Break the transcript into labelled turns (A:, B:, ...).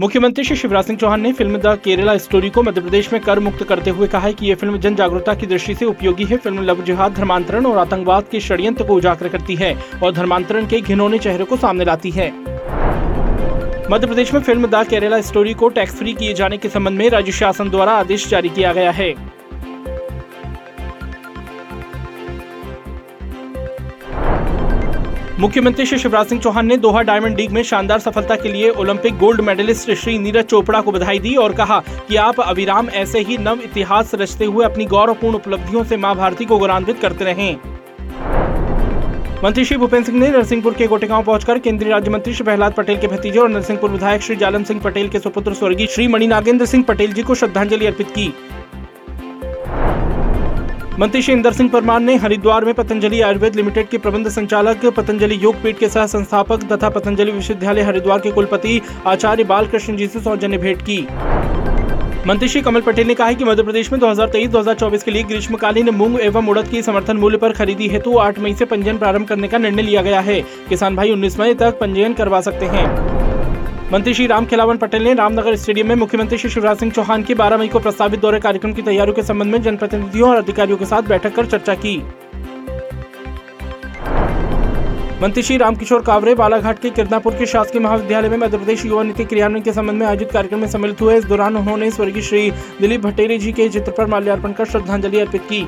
A: मुख्यमंत्री श्री शिवराज सिंह चौहान ने film the Kerala story को मध्य प्रदेश में कर मुक्त करते हुए कहा है कि ये फ़िल्म जन जागरूकता की दृष्टि से उपयोगी है। फ़िल्म लव जिहाद, धर्मांतरण और आतंकवाद के षड्यंत्र को उजागर करती है और धर्मांतरण के घिनौने चेहरे को सामने लाती है। मध्य प्रदेश में फ़िल्म द केरला स्टोरी को टैक्स फ्री किए जाने के संबंध में राज्य शासन द्वारा आदेश जारी किया गया है। मुख्यमंत्री श्री शिवराज सिंह चौहान ने दोहा डायमंड लीग में शानदार सफलता के लिए Olympic gold medalist Shri Neeraj Chopra को बधाई दी और कहा कि आप अविराम ऐसे ही नव इतिहास रचते हुए अपनी गौरवपूर्ण उपलब्धियों से माँ भारती को गौरवान्वित करते रहें। मंत्री श्री भूपेन्द्र सिंह ने नरसिंहपुर के गोटेगांव पहुंचकर केंद्रीय राज्य मंत्री श्री प्रहलाद पटेल के भतीजे और नरसिंहपुर विधायक श्री जालम सिंह पटेल के सुपुत्र स्वर्गीय श्री मणिनागेंद्र सिंह पटेल जी को श्रद्धांजलि अर्पित की। मंत्री श्री इंदर सिंह परमार ने हरिद्वार में पतंजलि आयुर्वेद लिमिटेड के प्रबंध संचालक पतंजलि योग पीठ के सह संस्थापक तथा पतंजलि विश्वविद्यालय हरिद्वार के कुलपति आचार्य बालकृष्ण जी से सौजन्य भेंट की। मंत्री श्री कमल पटेल ने कहा है कि मध्य प्रदेश में 2023-2024 के लिए ग्रीष्मकालीन मूंग एवं उड़द की समर्थन मूल्य पर खरीदी हेतु 8 मई से पंजीयन प्रारंभ करने का निर्णय लिया गया है। किसान भाई 19 मई तक पंजीयन करवा सकते हैं। मंत्री श्री राम खिलावन पटेल ने रामनगर स्टेडियम में मुख्यमंत्री श्री शिवराज सिंह चौहान की 12 मई को प्रस्तावित दौरे कार्यक्रम की तैयारियों के संबंध में जनप्रतिनिधियों और अधिकारियों के साथ बैठक कर चर्चा की। मंत्री श्री रामकिशोर कावरे बालाघाट के किरनापुर के शासकीय महाविद्यालय में मध्य प्रदेश युवा नीति क्रियान्वयन के संबंध में आयोजित कार्यक्रम में सम्मिलित हुए। इस दौरान उन्होंने स्वर्गीय श्री दिलीप भट्टेरी जी के चित्र पर माल्यार्पण कर श्रद्धांजलि अर्पित की।